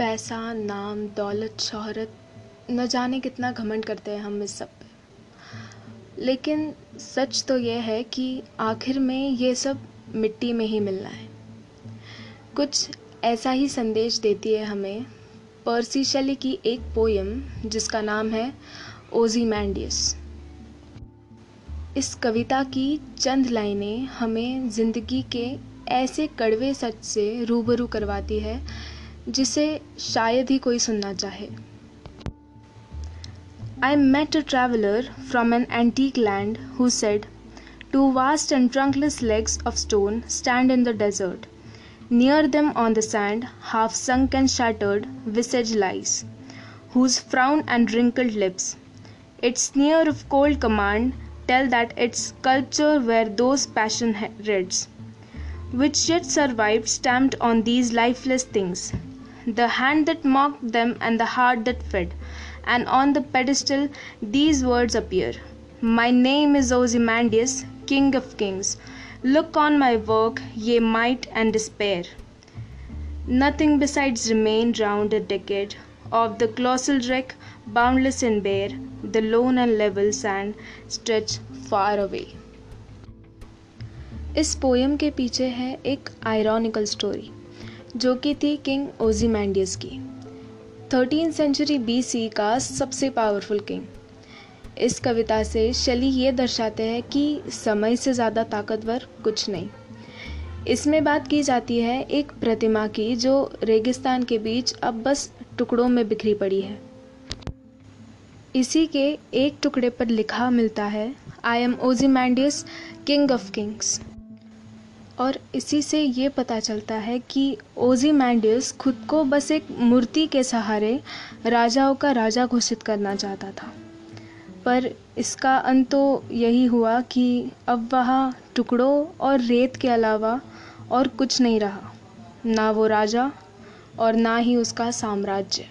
पैसा, नाम, दौलत, शोहरत, न जाने कितना घमंड करते हैं हम इस सब पे। लेकिन सच तो यह है कि आखिर में ये सब मिट्टी में ही मिलना है। कुछ ऐसा ही संदेश देती है हमें पर्सी शैली की एक पोयम जिसका नाम है ओजीमैंडियस। इस कविता की चंद लाइनें हमें ज़िंदगी के ऐसे कड़वे सच से रूबरू करवाती है जिसे शायद ही कोई सुनना चाहे। I met a traveller from an antique land who said two vast and trunkless legs of stone stand in the desert near them on the sand half sunk and shattered visage lies whose frown and wrinkled lips its sneer of cold command tell that its sculptor well those passion reads which yet survive stamped on these lifeless things the hand that mocked them and the heart that fed. And on the pedestal these words appear My name is Ozymandias, King of Kings. Look on my work, ye might and despair. Nothing besides remained round a decade of the colossal wreck, boundless and bare, the lone and level sand stretch far away. इस poem के पीछे है एक ironical story जो कि थी king Ozymandias की। Thirteen century BC का सबसे पावरफुल किंग इस कविता से शली ये दर्शाते हैं कि समय से ज़्यादा ताकतवर कुछ नहीं। इसमें बात की जाती है एक प्रतिमा की जो रेगिस्तान के बीच अब बस टुकड़ों में बिखरी पड़ी है। इसी के एक टुकड़े पर लिखा मिलता है I am Ozymandias king of kings और इसी से ये पता चलता है कि ओजी ओजीमैंडियस खुद को बस एक मूर्ति के सहारे राजाओं का राजा घोषित करना चाहता था। पर इसका अंत तो यही हुआ कि अब वह टुकड़ों और रेत के अलावा और कुछ नहीं रहा, ना वो राजा और ना ही उसका साम्राज्य।